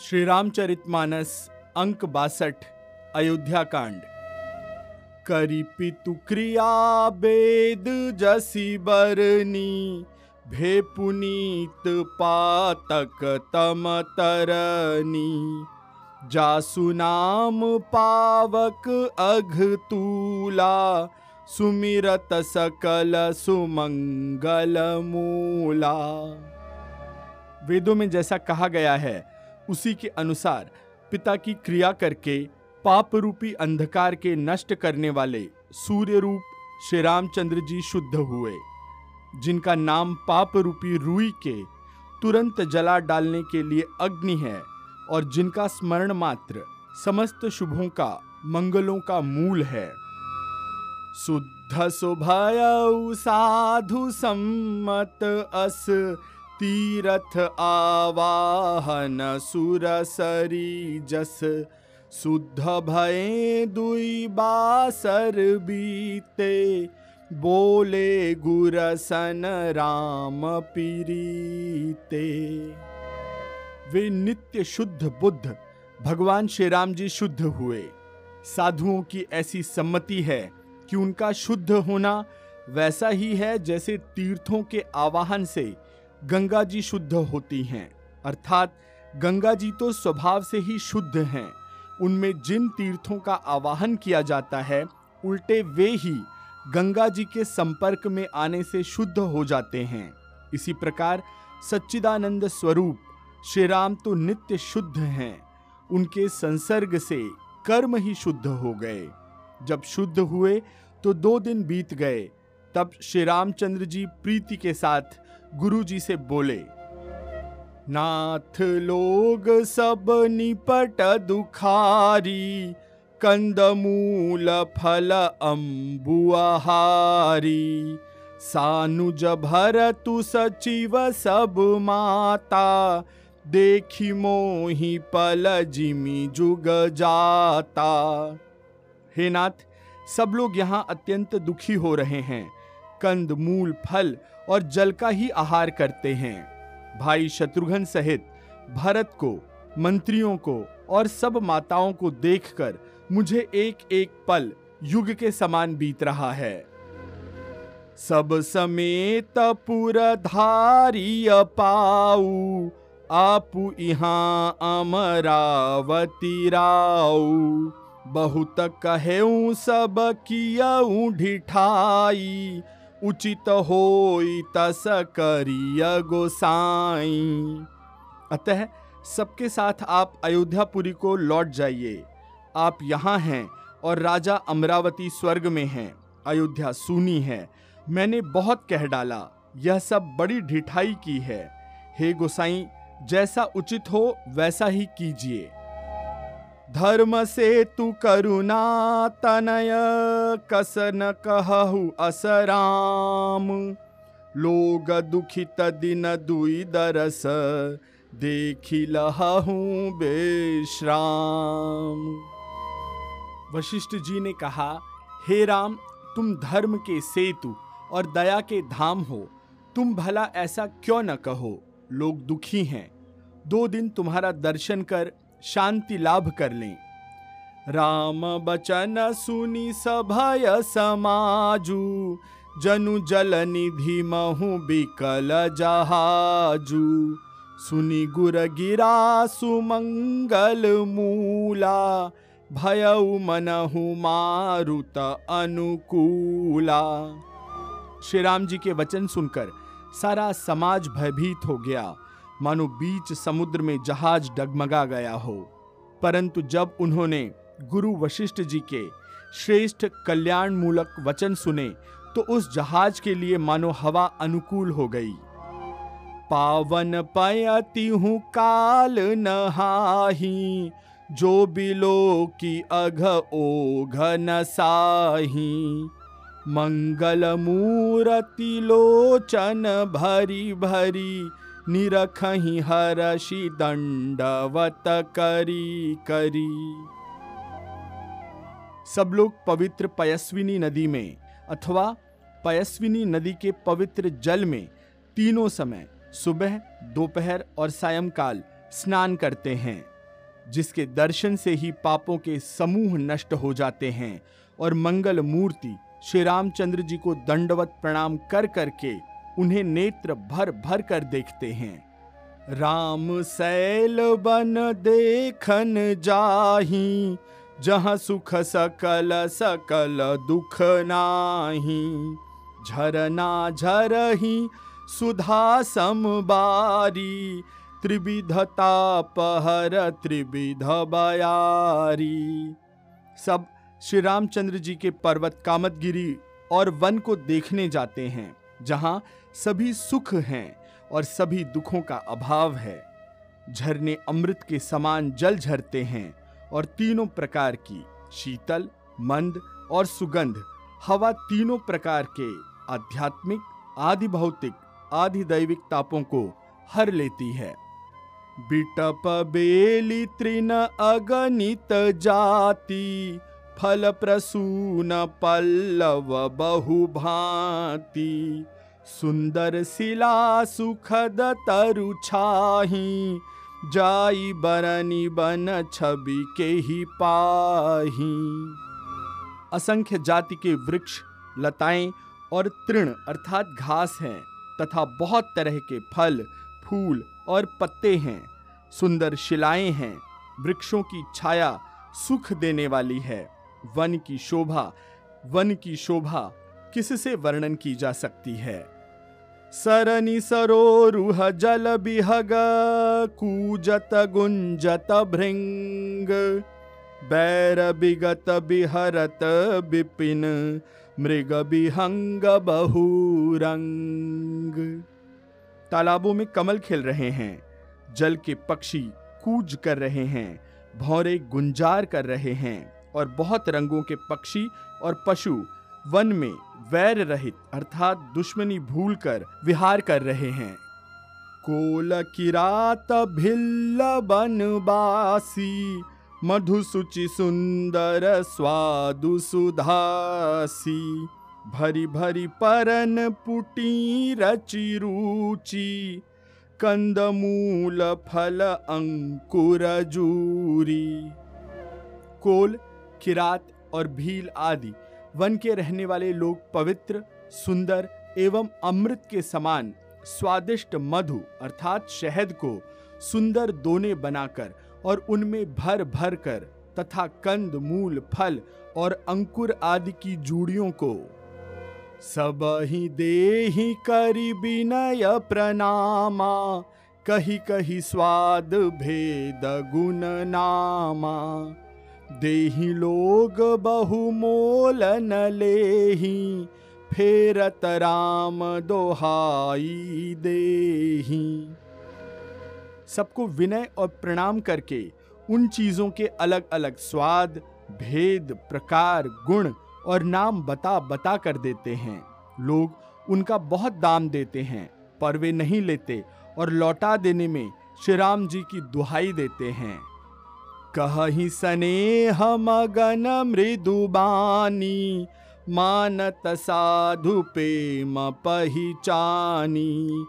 श्री रामचरितमानस अंक बासठ अयोध्या कांड करी पितु क्रिया वेद जसी बरनी भे पुनीत पातक तम तरनी। जासु नाम पावक अघ तूला, सुमिरत सकल सुमंगल मूला। वेदों में जैसा कहा गया है उसी के अनुसार पिता की क्रिया करके पाप रूपी अंधकार के नष्ट करने वाले सूर्य रूप श्री रामचंद्र जी शुद्ध हुए, जिनका नाम पाप रूपी रुई के तुरंत जला डालने के लिए अग्नि है और जिनका स्मरण मात्र समस्त शुभों का, मंगलों का मूल है। शुद्ध सुभय साधु सम्मत अस तीरथ आवाहन सुरसरी जस। शुद्ध भय दुई बासर बीते। बोले गुरसन राम पीरीते। वे नित्य शुद्ध बुद्ध, भगवान श्री राम जी शुद्ध हुए। साधुओं की ऐसी सम्मति है कि उनका शुद्ध होना वैसा ही है जैसे तीर्थों के आवाहन से गंगा जी शुद्ध होती हैं। अर्थात गंगा जी तो स्वभाव से ही शुद्ध हैं। उनमें जिन तीर्थों का आवाहन किया जाता है, उल्टे वे ही गंगा जी के संपर्क में आने से शुद्ध हो जाते हैं। इसी प्रकार सच्चिदानंद स्वरूप श्री राम तो नित्य शुद्ध हैं। उनके संसर्ग से कर्म ही शुद्ध हो गए। जब शुद्ध हुए तो दो दिन बीत गए। तब श्री रामचंद्र जी प्रीति के साथ गुरु जी से बोले, नाथ लोग सब निपट दुखारी, कंदमूल फल अम्बुआहारी सानुज भर तु सचिव सब माता, देखी मोही पल जिमी जुग जाता। हे नाथ, सब लोग यहाँ अत्यंत दुखी हो रहे हैं। कंद मूल फल और जल का ही आहार करते हैं। भाई शत्रुघ्न सहित भरत को, मंत्रियों को और सब माताओं को देखकर मुझे एक एक पल युग के समान बीत रहा है। सब समेत पाऊ आपु यहाँ अमरावती राऊ। बहुत कहेऊ सब कियऊ ढिठाई उचित होई तस करिय गोसाई। अतः सबके साथ आप अयोध्यापुरी को लौट जाइए। आप यहाँ हैं और राजा अमरावती स्वर्ग में हैं, अयोध्या सुनी है। मैंने बहुत कह डाला, यह सब बड़ी ढिठाई की है। हे गोसाई, जैसा उचित हो, वैसा ही कीजिए। धर्म से तु करुणा, तनय कस न कहु असराम। लोग दुखित दिन दुई दरस, देखी लहू बेश्राम। वशिष्ठ जी ने कहा, हे राम, तुम धर्म के सेतु और दया के धाम हो। तुम भला ऐसा क्यों न कहो? लोग दुखी हैं। दो दिन तुम्हारा दर्शन कर शांति लाभ कर लें। राम बचन सुनी सभय समाजू, जनु जल निधि महु बिकल जहाजू। सुनी गुर गिरा सुमंगल मूला, भयउ मनहु मारुत अनुकूला। श्री राम जी के वचन सुनकर सारा समाज भयभीत हो गया। मानो बीच समुद्र में जहाज़ डगमगा गया हो। परंतु जब उन्होंने गुरु वशिष्ठ जी के श्रेष्ठ कल्याण मूलक वचन सुने तो उस जहाज़ के लिए मानो हवा अनुकूल हो गई। पावन पयति हूँ काल नहाही, जो बिलो की अघ ओघ नसाही मंगल मूरति लोचन भरी भरी निरखही हरषि दंडवत करी करी। सब लोग पवित्र पयस्विनी नदी में, अथवा पयस्विनी नदी के पवित्र जल में तीनों समय, सुबह, दोपहर और सायंकाल स्नान करते हैं, जिसके दर्शन से ही पापों के समूह नष्ट हो जाते हैं और मंगल मूर्ति श्री रामचंद्र जी को दंडवत प्रणाम कर करके उन्हें नेत्र भर भर कर देखते हैं। राम सैल बन देखन जाही, जहाँ सुख सकल सकल दुख नाही। झरना झरही सुधा समबारी त्रिविधता पहर त्रिविध बयारी। सब श्री रामचंद्र जी के पर्वत कामतगिरी और वन को देखने जाते हैं। जहाँ सभी सुख हैं और सभी दुखों का अभाव है। झरने अमृत के समान जल झरते हैं और तीनों प्रकार की शीतल, मंद और सुगंध, हवा तीनों प्रकार के आध्यात्मिक आदि भौतिक आदि दैविक तापों को हर लेती है। बिटप बेली तृण अगणित जाति फल प्रसून पल्लव बहु भांति सुंदर शिला सुखद तरु छाही, जाई बरनी बन छवि के ही पाही। असंख्य जाति के वृक्ष, लताएँ और तृण अर्थात घास हैं, तथा बहुत तरह के फल, फूल और पत्ते हैं। सुंदर शिलाएँ हैं, वृक्षों की छाया सुख देने वाली है। वन की शोभा, वन की शोभा किससे वर्णन की जा सकती है? सरनि सरोरुह जल बिहग, कूजत गुंजत भृंग, बैर बिगत बिहरत बिपिन, मृग बिहंग बहुरंग। तालाबों में कमल खिल रहे हैं, जल के पक्षी कूज कर रहे हैं, भौरे गुंजार कर रहे हैं। और बहुत रंगों के पक्षी और पशु वन में वैर रहित, अर्थात दुश्मनी भूलकर विहार कर रहे हैं। कोल किरात भिल्ल बनबासी मधु सुचि सुंदर स्वादु सुधासी, भरी भरी परन पुटी रचि रुचि, कंदमूल फल अंकुर जूरी। कोल किरात और भील आदि, वन के रहने वाले लोग पवित्र, सुंदर एवं अमृत के समान स्वादिष्ट मधु अर्थात शहद को सुंदर दोने बनाकर और उनमें भर भर कर तथा कंद, मूल, फल और अंकुर आदि की जूड़ियों को। सब ही दे करी विनय प्रणामा, कही कही स्वाद भेद गुण नामा। देही लोग बहुमोल न लेही फेरत राम दोहाई देही। सबको विनय और प्रणाम करके उन चीज़ों के अलग अलग स्वाद, भेद, प्रकार, गुण और नाम बता बता कर देते हैं। लोग उनका बहुत दाम देते हैं, पर वे नहीं लेते और लौटा देने में श्री राम जी की दुहाई देते हैं। कही स्नेह मगन मृदुबानी मानत साधु प्रेम पहिचानी।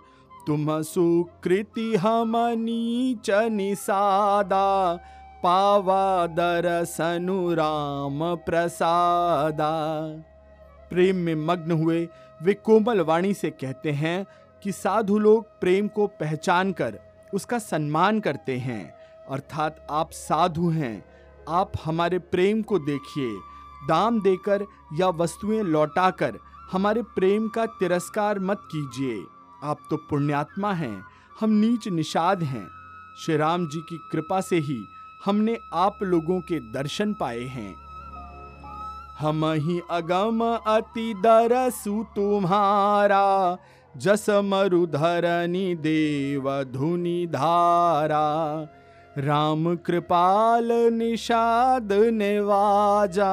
तुम सुकृति हम नीच निषादा पावा दरसनु राम प्रसादा। प्रेम में मग्न हुए वे कोमल वाणी से कहते हैं कि साधु लोग प्रेम को पहचान कर उसका सम्मान करते हैं। अर्थात आप साधु हैं। आप हमारे प्रेम को देखिए। दाम देकर या वस्तुएँ लौटाकर हमारे प्रेम का तिरस्कार मत कीजिए। आप तो पुण्यात्मा हैं। हम नीच निषाद हैं। श्री राम जी की कृपा से ही हमने आप लोगों के दर्शन पाए हैं। हम ही अगम अति दरसु तुम्हारा जस मरुधरनी देव धुनि धारा। राम कृपाल निषाद निवाजा,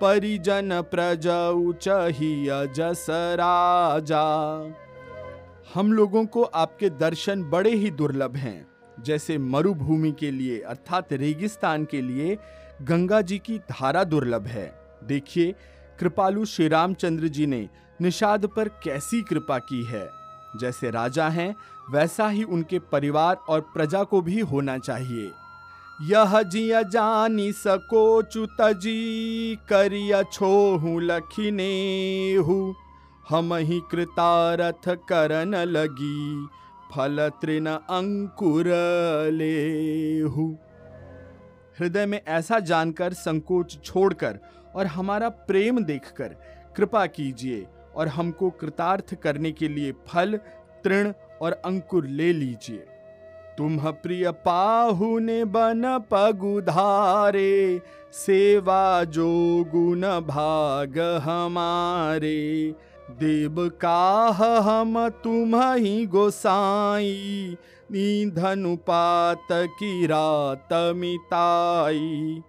परिजन प्रजऊ चहिय जस राजा। हम लोगों को आपके दर्शन बड़े ही दुर्लभ हैं, जैसे मरुभूमि के लिए, अर्थात रेगिस्तान के लिए, गंगा जी की धारा दुर्लभ है। देखिए, कृपालु श्री रामचंद्र जी ने निषाद पर कैसी कृपा की है। जैसे राजा हैं वैसा ही उनके परिवार और प्रजा को भी होना चाहिए। यह जिया जानी सको चुतजी, करिया छोहू लखिने हूँ हम ही कृतारथ करन लगी, फल तृण अंकुर लेहू। हृदय में ऐसा जानकर संकोच छोड़कर और हमारा प्रेम देखकर कृपा कीजिए और हमको कृतार्थ करने के लिए फल, तृण और अंकुर ले लीजिए। तुम प्रिय पाहु ने बन पगुधारे, सेवा जो गुण भाग हमारे। देव काह हम तुम ही गोसाई धनुपात की रात मिताई।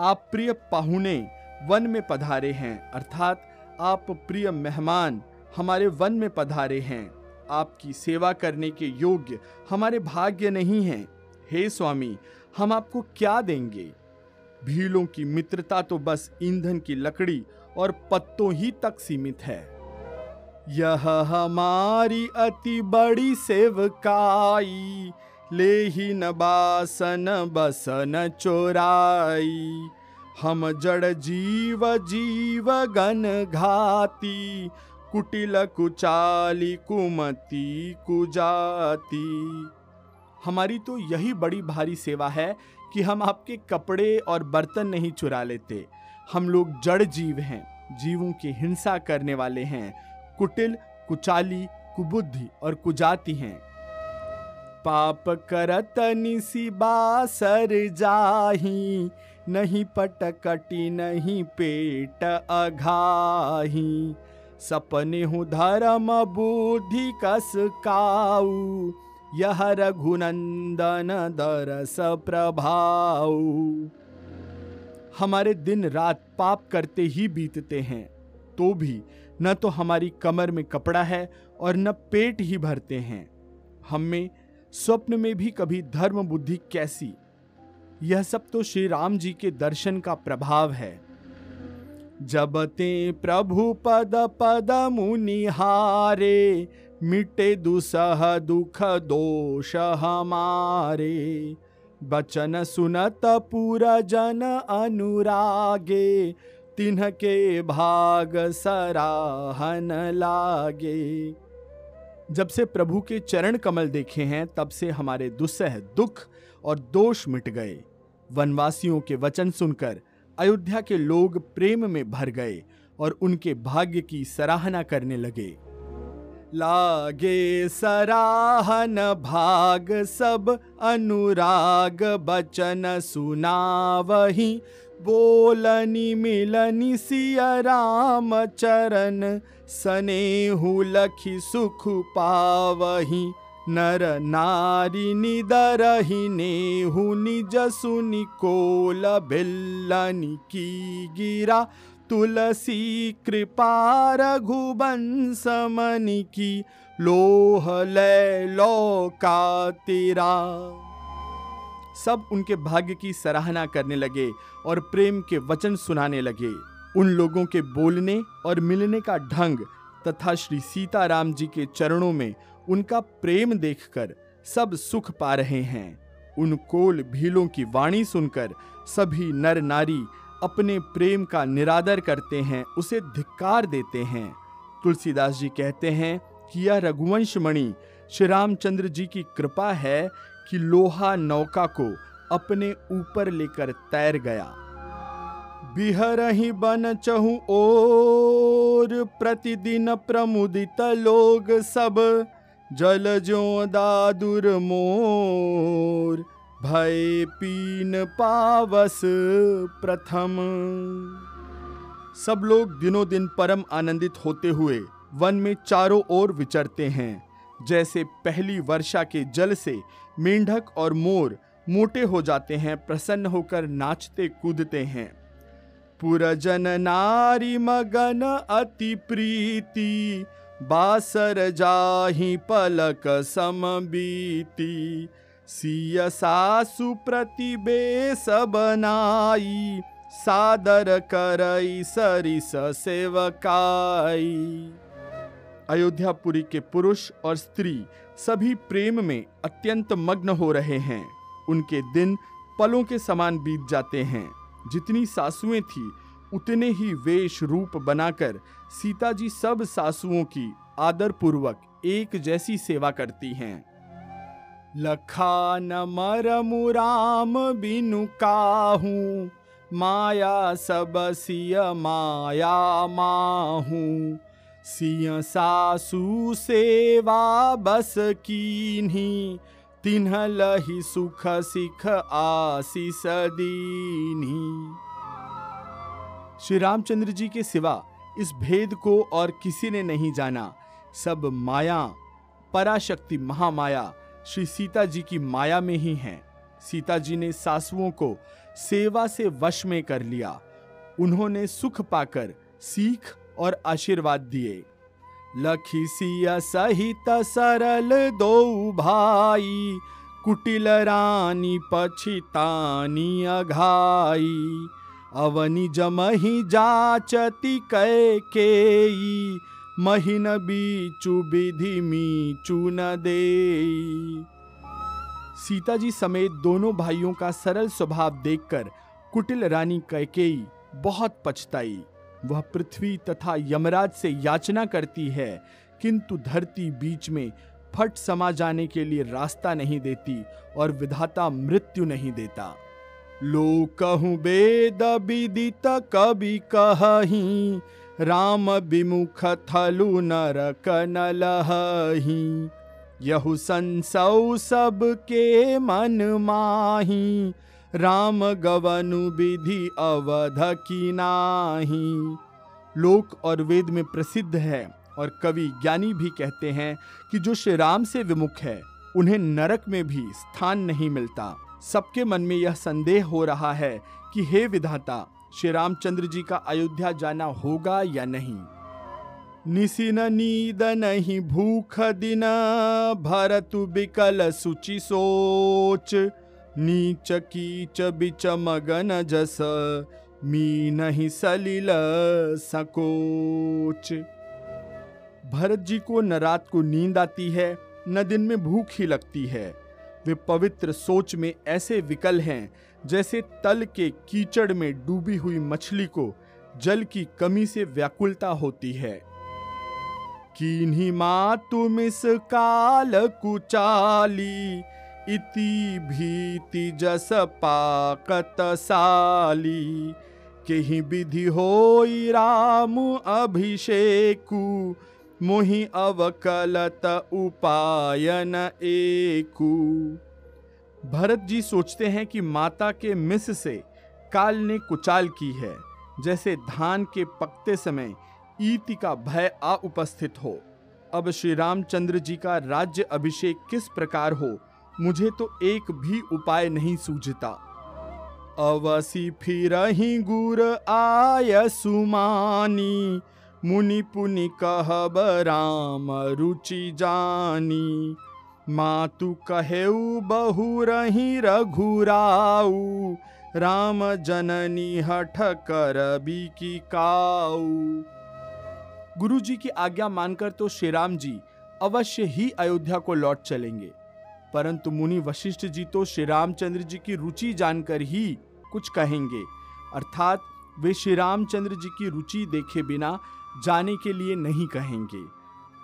आप प्रिय पाहुने, वन में पधारे हैं, अर्थात आप प्रिय मेहमान, हमारे वन में पधारे हैं। आपकी सेवा करने के योग्य हमारे भाग्य नहीं हैं। हे स्वामी, हम आपको क्या देंगे? भीलों की मित्रता तो बस ईंधन की लकड़ी और पत्तों ही तक सीमित है। यह हमारी अति बड़ी सेवकाई, ले ही न बासन, बसन चोराई। हम जड़ जीव जीव गन घाती कुटिल कुचाली कुमती कुजाती। हमारी तो यही बड़ी भारी सेवा है कि हम आपके कपड़े और बर्तन नहीं चुरा लेते। हम लोग जड़ जीव हैं, जीवों की हिंसा करने वाले हैं। कुटिल, कुचाली, कुबुद्धि और कुजाति हैं। पाप करत निसी बासर जाही, नहीं पटकटी, नहीं पेट अघाही। सपने हूँ धर्म बुद्धि कस काऊ, यह रघुनंदन दरस प्रभाऊ। हमारे दिन रात पाप करते ही बीतते हैं तो भी न तो हमारी कमर में कपड़ा है और न पेट ही भरते हैं। हम में स्वप्न में भी कभी धर्म बुद्धि कैसी? यह सब तो श्री राम जी के दर्शन का प्रभाव है। जब ते प्रभु पद पद मुनिहारे मिटे दुसह दुख दोष हमारे। बचन सुनत पूरा जन अनुरागे तिन्ह के भाग सराहन लागे। जब से प्रभु के चरण कमल देखे हैं, तब से हमारे दुस्सह दुख और दोष मिट गए। वनवासियों के वचन सुनकर अयोध्या के लोग प्रेम में भर गए और उनके भाग्य की सराहना करने लगे। लागे सराहन भाग सब अनुराग बचन सुना वही बोलनी मिलनी सिया राम चरण, सनेहु लखी सुख पावही। नर नारी निदरही नेहु निज सुनि कोल भिल्लनि की गिरा। तुलसी कृपा रघुबंश मनि की लोह ले लो का तेरा। सब उनके भाग्य की सराहना करने लगे और प्रेम के वचन सुनाने लगे। उन लोगों के बोलने और मिलने का ढंग तथा श्री सीताराम जी के चरणों में उनका प्रेम देखकर सब सुख पा रहे हैं। उन कोल भीलों की वाणी सुनकर सभी नर नारी अपने प्रेम का निरादर करते हैं, उसे धिक्कार देते हैं। तुलसीदास जी कहते हैं कि यह रघुवंश मणि श्री रामचंद्र जी की कृपा है कि लोहा नौका को अपने ऊपर लेकर तैर गया। बिहर ही बन चहु और प्रतिदिन प्रमुदित लोग सब जल जो दादुर मोर, भय पीन पावस प्रथम। सब लोग दिनों दिन परम आनंदित होते हुए वन में चारों ओर विचरते हैं। जैसे पहली वर्षा के जल से मेंढक और मोर मोटे हो जाते हैं, प्रसन्न होकर नाचते कूदते हैं। पुरजन नारी मगन अति प्रीति बासर जाही पलक सम बीती, सिय सासु प्रतिबेस बनाई, सादर करई सरिस सेवकाई। अयोध्यापुरी के पुरुष और स्त्री सभी प्रेम में अत्यंत मग्न हो रहे हैं। उनके दिन पलों के समान बीत जाते हैं। जितनी सासुएँ थी उतने ही वेश रूप बनाकर सीता जी सब सासुओं की आदर पूर्वक एक जैसी सेवा करती हैं। लखान मरम राम बिनु काहू, माया सब सिय माया माहू। सिय सासु सेवा बस कीन्ही, तिन्ह लही सुख सिख आशीष दीन्ही। श्री रामचंद्र जी के सिवा इस भेद को और किसी ने नहीं जाना। सब माया, पराशक्ति महामाया श्री सीता जी की माया में ही है। सीता जी ने सासुओं को सेवा से वश में कर लिया। उन्होंने सुख पाकर सीख और आशीर्वाद दिए। लखी सिया सहित सरल दो भाई, कुटिल रानी पछितानी अघाई। अवनि जमहि जाचति कै केई महिन बीचु विधि मीचु न दे सीता जी समेत दोनों भाइयों का सरल स्वभाव देखकर कुटिल रानी कैकेयी बहुत पछताई। वह पृथ्वी तथा यमराज से याचना करती है, किंतु धरती बीच में फट समा जाने के लिए रास्ता नहीं देती और विधाता मृत्यु नहीं देता। लोकहु वेद विदित कवि कही, राम विमुख थलु नरक नलही यहु संसौ सब के मन माही, राम गवनु विधि अवध की नाही। लोक और वेद में प्रसिद्ध है और कवि ज्ञानी भी कहते हैं कि जो श्री राम से विमुख है, उन्हें नरक में भी स्थान नहीं मिलता। सबके मन में यह संदेह हो रहा है कि हे विधाता, श्री रामचंद्र जी का अयोध्या जाना होगा या नहीं? निशिन नीद नहीं, भूख दिन, भरतु बिकल सुचि सोच। नीच कीच बिच मगन जस, मी नहीं सलिल सकोच। भरत जी को न रात को नींद आती है, न दिन में भूख ही लगती है। वे पवित्र सोच में ऐसे विकल हैं, जैसे तल के कीचड़ में डूबी हुई मछली को जल की कमी से व्याकुलता होती है। किन्हीं मातु मिस काल कुचाली इति भीति जस पाकत साली। केहि विधि हो राम अभिषेकु मोहि अवकलत उपायन एकू। भरत जी सोचते हैं कि माता के मिस से काल ने कुचाल की है, जैसे धान के पकते समय ईति का भय आ उपस्थित हो। अब श्री रामचंद्र जी का राज्य अभिषेक किस प्रकार हो, मुझे तो एक भी उपाय नहीं सूझता। अवसी फिर गुर आय सुमानी मुनि पुनि कहब राम रुचि जानी। मातु कहेऊ बहु रही रघुराऊ। राम जननी हठ कर की काऊ। गुरु जी की आज्ञा मानकर तो श्री राम जी अवश्य ही अयोध्या को लौट चलेंगे। परंतु मुनि वशिष्ठ जी तो श्री रामचंद्र जी की रुचि जानकर ही कुछ कहेंगे। अर्थात वे श्री रामचंद्र जी की रुचि देखे बिना जाने के लिए नहीं कहेंगे।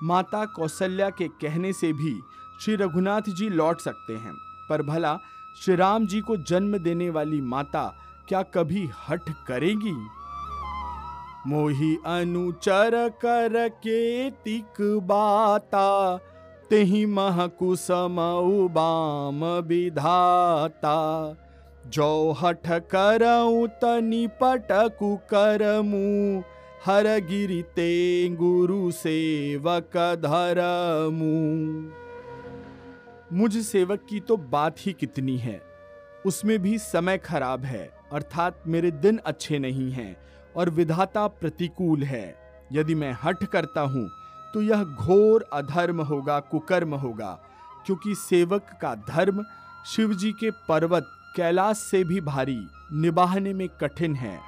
माता कौशल्या के कहने से भी श्री रघुनाथ जी लौट सकते हैं, पर भला श्री राम जी को जन्म देने वाली माता क्या कभी हट करेगी? मोही अनुचर कर के तिक बाता, तेहि महकुसम उबाम विधाता। जो हठ करऊ तनि पटकु करमू हर गिरी ते गुरु सेवक धरमू। मुझ सेवक की तो बात ही कितनी है। उसमें भी समय खराब है, अर्थात मेरे दिन अच्छे नहीं हैं और विधाता प्रतिकूल है। यदि मैं हट करता हूँ तो यह घोर अधर्म होगा, कुकर्म होगा, क्योंकि सेवक का धर्म शिव जी के पर्वत, कैलाश से भी भारी निभाने में कठिन है।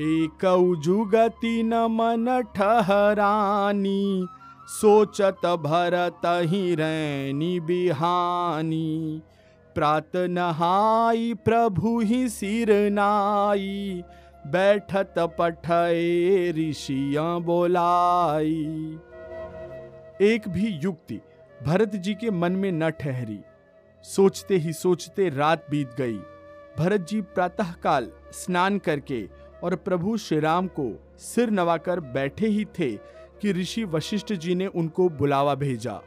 एक जुगति न मन ठहरानी सोचत भरत ही रैनी बिहानी। प्रात नहाई प्रभु ही सिर नाई, बैठत पठए ऋषियाँ बोलाई। एक भी युक्ति भरत जी के मन में न ठहरी। सोचते ही सोचते रात बीत गई। भरत जी प्रातःकाल स्नान करके और प्रभु श्री राम को सिर नवाकर बैठे ही थे कि ऋषि वशिष्ठ जी ने उनको बुलावा भेजा।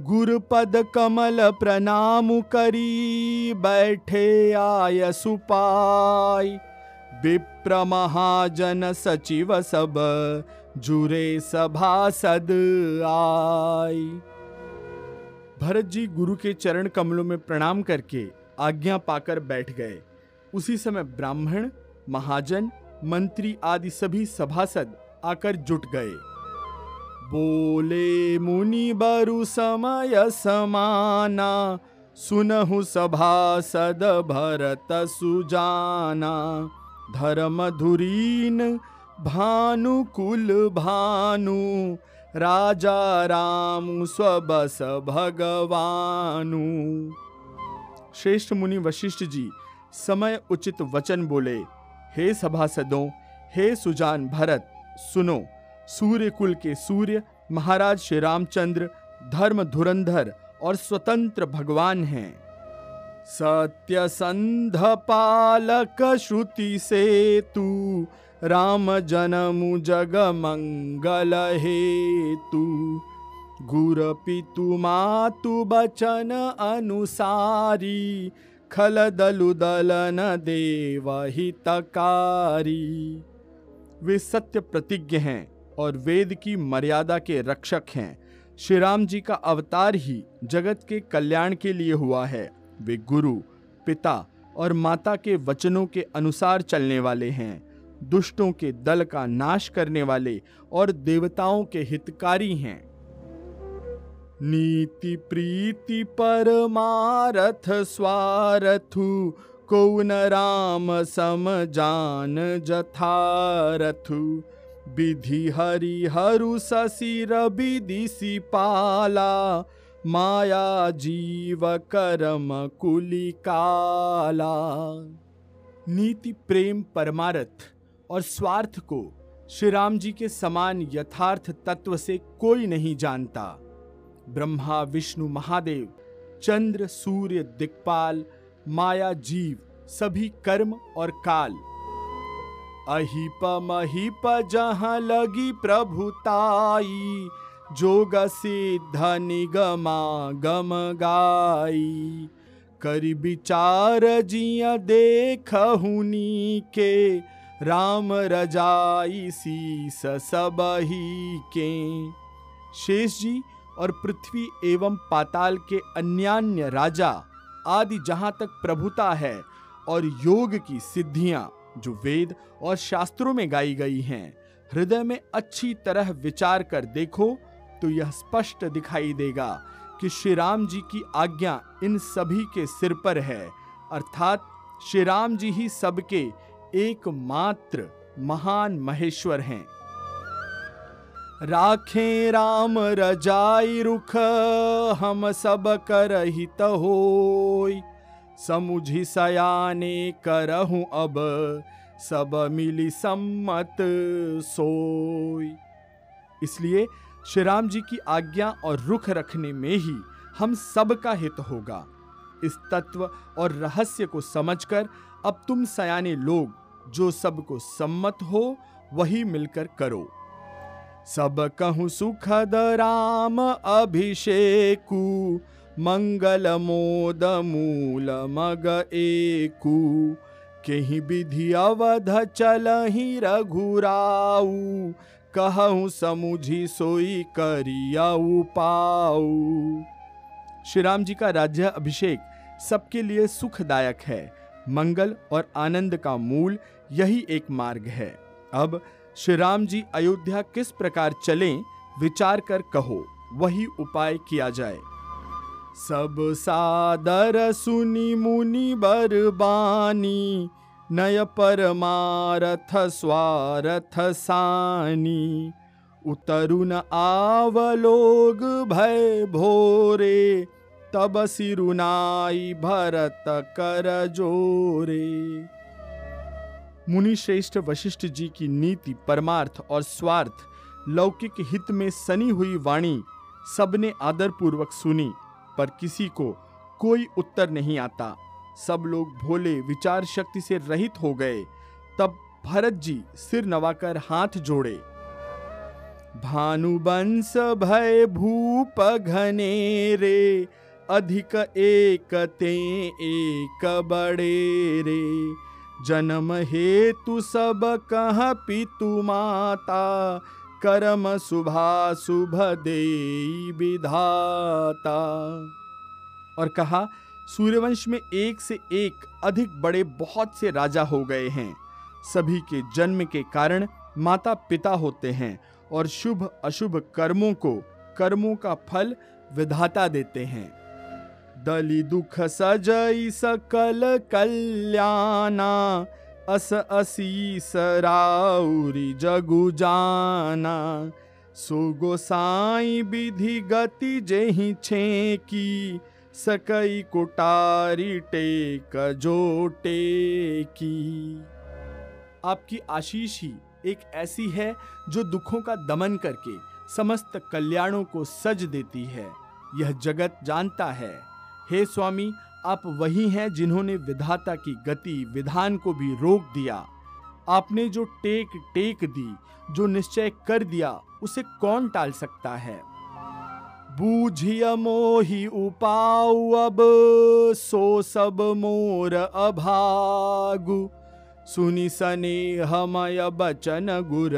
गुरुपद कमल प्रणाम करी, बैठे आय सुपाई। विप्र महाजन सचिव सब, जुरे सभासद आई। भरत जी गुरु के चरण कमलों में प्रणाम करके आज्ञा पाकर बैठ गए। उसी समय ब्राह्मण महाजन, मंत्री आदि सभी सभासद आकर जुट गए। बोले, मुनि बरु समय समाना, सुनहु सभासद भरत सुजाना। धर्म धुरीन भानु, कुल भानु, राजा राम स्वबस भगवानु। श्रेष्ठ मुनि वशिष्ठ जी, समय उचित वचन बोले। हे सभासदों, हे सुजान भरत, सुनो सूर्य कुल के सूर्य, महाराज श्री रामचंद्र, धर्म धुरंधर और स्वतंत्र भगवान हैं। सत्य संध पालक श्रुति से तू राम जनमु जग मंगल हेतु। गुर पितु मातु बचन अनुसारी खल दलु दलन देव हितकारी वे सत्य प्रतिज्ञ हैं और वेद की मर्यादा के रक्षक हैं। श्री राम जी का अवतार ही जगत के कल्याण के लिए हुआ है। वे गुरु, पिता और माता के वचनों के अनुसार चलने वाले हैं। दुष्टों के दल का नाश करने वाले और देवताओं के हितकारी हैं। नीति प्रीति परमारथ स्वारथु, कौन राम सम जान जथारथु। विधि हरि हरु ससिर विदिशि पाला, माया जीव करम कुलिकाला। नीति, प्रेम, परमारथ और स्वार्थ को श्री राम जी के समान यथार्थ तत्व से कोई नहीं जानता। ब्रह्मा, विष्णु, महादेव, चंद्र, सूर्य, दिक्पाल, माया, जीव, सभी कर्म और काल। अहिप महिप जहाँ लगी प्रभुताई जोग सिद्ध निगमा गम गाई। करी विचार जिया देख हुनी के राम रजाई शीस सब ही के। शेष जी और पृथ्वी एवं पाताल के अन्यान्य राजा आदि जहाँ तक प्रभुता है और योग की सिद्धियाँ जो वेद और शास्त्रों में गाई गई हैं, हृदय में अच्छी तरह विचार कर देखो तो यह स्पष्ट दिखाई देगा कि श्री राम जी की आज्ञा इन सभी के सिर पर है, अर्थात श्री राम जी ही सबके एकमात्र महान महेश्वर हैं। राखे राम रजाई रुख, हम सब कर हित होय समुझी सयाने करहूं अब, सब मिली सम्मत सोई। इसलिए श्री राम जी की आज्ञा और रुख रखने में ही हम सब का हित होगा। इस तत्व और रहस्य को समझकर अब तुम सयाने लोग, जो सबको सम्मत हो, वही मिलकर करो। सब कहूँ सुखद राम अभिषेकु, मंगल मोद मूल मग एकु। केहि विधि अवध चलहि रघुराऊ, कहूँ समुझी सोई करिया पाऊ। श्री राम जी का राज्य अभिषेक सबके लिए सुखदायक है। मंगल और आनंद का मूल यही एक मार्ग है। अब श्री राम जी अयोध्या किस प्रकार चलें, विचार कर कहो, वही उपाय किया जाए। सब सादर सुनी मुनि बरबानी, नय परमारथ स्वारथ सानी। उतरुन आवलोग भय भोरे, तब सिरुनाई भरत कर जोरे। मुनि श्रेष्ठ वशिष्ठ जी की नीति, परमार्थ और स्वार्थ लौकिक हित में सनी हुई वाणी सबने आदरपूर्वक सुनी, पर किसी को कोई उत्तर नहीं आता। सब लोग भोले, विचार शक्ति से रहित हो गए। तब भरत जी सिर नवाकर हाथ जोड़े। भानुबंश भय भूप घने रे, अधिक एक ते एक बड़े रे। जन्म हेतु सब कह पितु माता, कर्म शुभा शुभ दे विधाता। और कहा, सूर्यवंश में एक से एक अधिक बड़े बहुत से राजा हो गए हैं। सभी के जन्म के कारण माता पिता होते हैं और शुभ अशुभ कर्मों को, कर्मों का फल विधाता देते हैं। दली दुख सजई सकल कल्याणा। अस असी सराउरी जगु जाना। सो गोसाई विधि गति जेहि छे की सकई कोटारी टेक जोटे की आपकी आशीष ही एक ऐसी है जो दुखों का दमन करके समस्त कल्याणों को सज देती है। यह जगत जानता है। हे स्वामी, आप वही हैं जिन्होंने विधाता की गति, विधान को भी रोक दिया। आपने जो टेक टेक दी, जो निश्चय कर दिया, उसे कौन टाल सकता है? मोहि उपाऊ, अब सो सब मोर अभागु। सुनि सने हमय बचन गुर,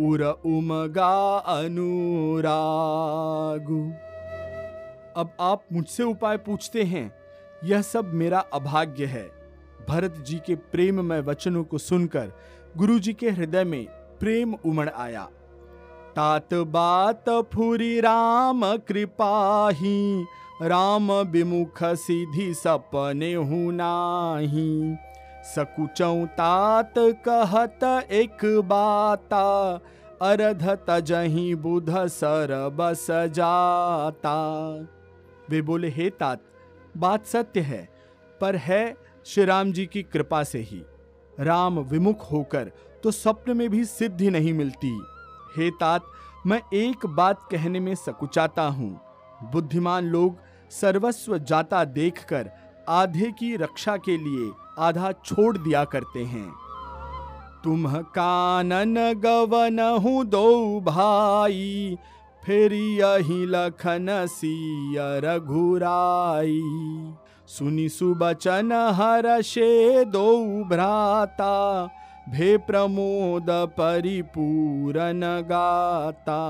उर उमगा अनुरागु। अब आप मुझसे उपाय पूछते हैं। यह सब मेरा अभाग्य है। भरत जी के प्रेममय वचनों को सुनकर गुरु जी के हृदय में प्रेम उमड़ आया। तात बात फुरी राम कृपाही राम विमुख सीधी सपने नाही। सकुचौ तात कहत एक बाता अरध तजही बुध सर बस जाता। वे बोले, हे तात, बात सत्य है, पर है श्री राम जी की कृपा से ही। राम विमुख होकर तो स्वप्न में भी सिद्धि नहीं मिलती। हे तात, मैं एक बात कहने में सकुचाता हूँ। बुद्धिमान लोग सर्वस्व जाता देखकर आधे की रक्षा के लिए आधा छोड़ दिया करते हैं। तुम कानन गवन हूँ दो भाई फिर यही लखन सिय रघुराई। सुनि सुबचन हर्षे दो भ्राता, भे प्रमोद परिपूरन गाता।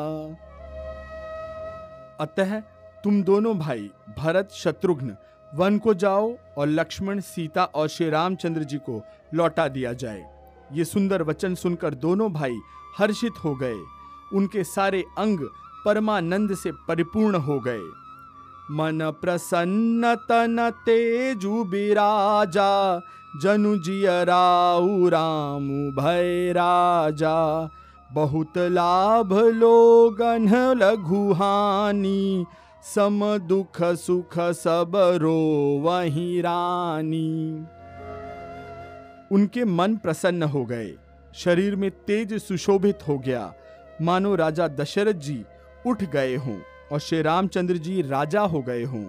अतः तुम दोनों भाई, भरत शत्रुघ्न, वन को जाओ और लक्ष्मण, सीता और श्री रामचंद्र जी को लौटा दिया जाए। ये सुंदर वचन सुनकर दोनों भाई हर्षित हो गए। उनके सारे अंग परमानंद से परिपूर्ण हो गए। मन प्रसन्न तन तेजु बिराजा, जनु जियराउ राम भय राजा। बहुत लाभ लोगन लघुहानी सम दुख सुख सब रो वही रानी। उनके मन प्रसन्न हो गए। शरीर में तेज सुशोभित हो गया। मानो राजा दशरथ जी उठ गए हों और श्री रामचंद्र जी राजा हो गए हों।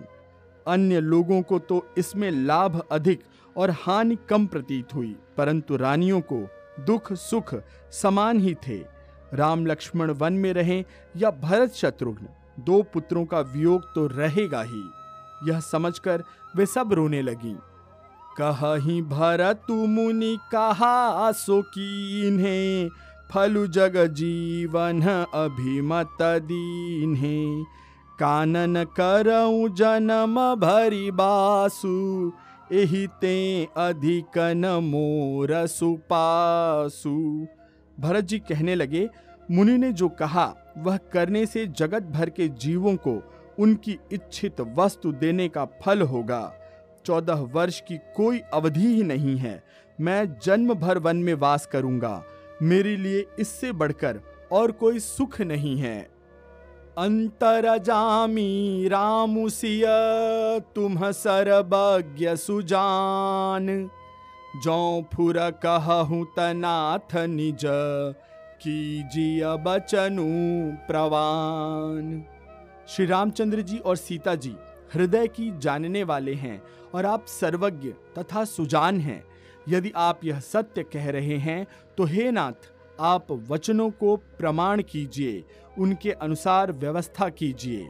अन्य लोगों को तो इसमें लाभ अधिक और हानि कम प्रतीत हुई, परंतु रानियों को दुख सुख समान ही थे। राम लक्ष्मण वन में रहें या भरत शत्रुघ्न, दो पुत्रों का वियोग तो रहेगा ही। यह समझकर वे सब रोने लगी। कही भरत मुनि कहा सो कीन्हे फलु जग जीवन अभिमत दीन्हे। कानन करऊ जन्म भरी बासु, एहि अधिक न मोर सुपासु। भरत जी कहने लगे, मुनि ने जो कहा, वह करने से जगत भर के जीवों को उनकी इच्छित वस्तु देने का फल होगा। चौदह वर्ष की कोई अवधि ही नहीं है। मैं जन्म भर वन में वास करूँगा। मेरे लिए इससे बढ़कर और कोई सुख नहीं है। अंतर जामी रामुसिय तुम सरबज्ञ सुजान। जौ फुर कहूँ तनाथ निज, कीजिय बचनु प्रवान। श्री रामचंद्र जी और सीता जी, हृदय की जानने वाले हैं और आप सर्वज्ञ तथा सुजान हैं। यदि आप यह सत्य कह रहे हैं तो हे नाथ, आप वचनों को प्रमाण कीजिए, उनके अनुसार व्यवस्था कीजिए।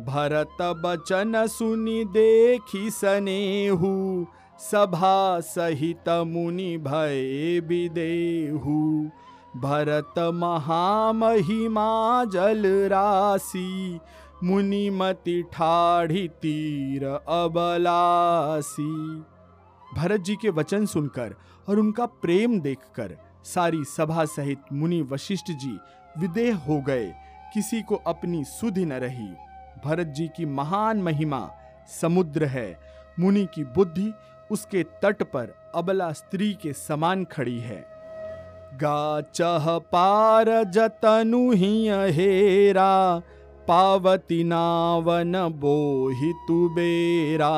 भरत बचन सुनि देखी सनेहु, सभा सहित मुनि भय विदेहु। भरत महामहिमा जल राशि, मुनिमति ठाढ़ी तीर अबलासी। भरत जी के वचन सुनकर और उनका प्रेम देखकर सारी सभा सहित मुनि वशिष्ठ जी विदेह हो गए, किसी को अपनी सुधि न रही। भरत जी की महान महिमा समुद्र है, मुनि की बुद्धि उसके तट पर अबला स्त्री के समान खड़ी है। गाचह पार जतनु ही हेरा, पावती नावन बोहि तुबेरा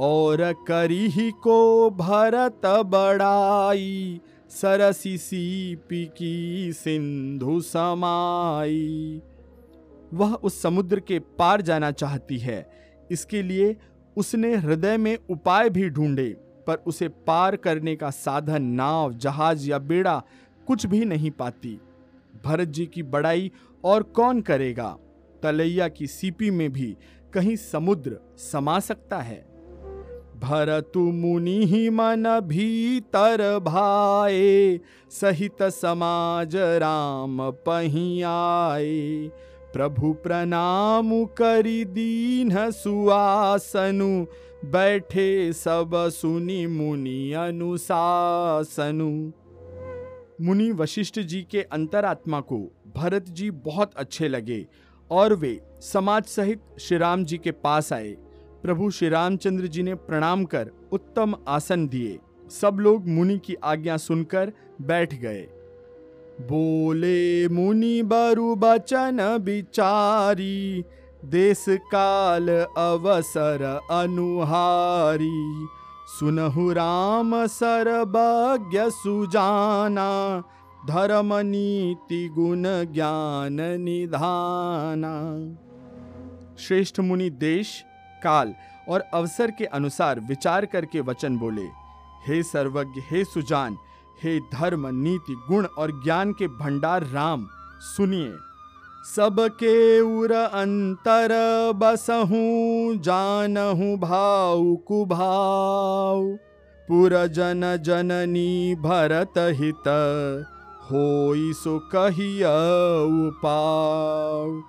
और करी को भरत बड़ाई, सरसी सीपी की सिंधु समाई। वह उस समुद्र के पार जाना चाहती है। इसके लिए उसने हृदय में उपाय भी ढूंढे, पर उसे पार करने का साधन, नाव, जहाज़ या बेड़ा कुछ भी नहीं पाती। भरत जी की बड़ाई और कौन करेगा? तलैया की सीपी में भी कहीं समुद्र समा सकता है। भरतु मुनि ही मन भीतर भाए, सहित समाज राम पहियाए। प्रभु प्रणाम करी दीन सुआसनु, बैठे सब सुनी मुनि अनुशासनु। मुनि वशिष्ठ जी के अंतरात्मा को भरत जी बहुत अच्छे लगे और वे समाज सहित श्री राम जी के पास आए। प्रभु श्री रामचंद्र जी ने प्रणाम कर उत्तम आसन दिए। सब लोग मुनि की आज्ञा सुनकर बैठ गए। बोले, मुनि बरु बचन विचारी देश काल अवसर अनुहारी। सुनहु राम सर्वज्ञ सुजाना, धर्म नीति गुण ज्ञान निधाना। श्रेष्ठ मुनि देश काल और अवसर के अनुसार विचार करके वचन बोले, हे सर्वज्ञ, हे सुजान, हे धर्म, नीति, गुण और ज्ञान के भंडार राम, सुनिए। सबके उर अंतर बसहू, जानहू भाव कुभाव पुर जन जननी भरत हित, होई सो कहिया पाव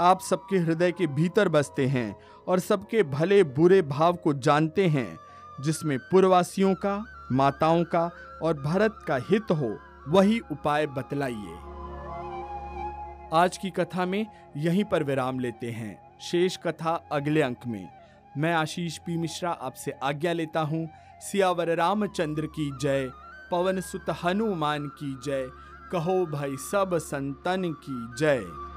आप सबके हृदय के भीतर बसते हैं और सबके भले बुरे भाव को जानते हैं, जिसमें पूर्ववासियों का, माताओं का और भरत का हित हो, वही उपाय बतलाइए। आज की कथा में यहीं पर विराम लेते हैं। शेष कथा अगले अंक में। मैं आशीष पी मिश्रा आपसे आज्ञा लेता हूँ। सियावर रामचंद्र की जय। पवन सुत हनुमान की जय। कहो भाई सब संतन की जय।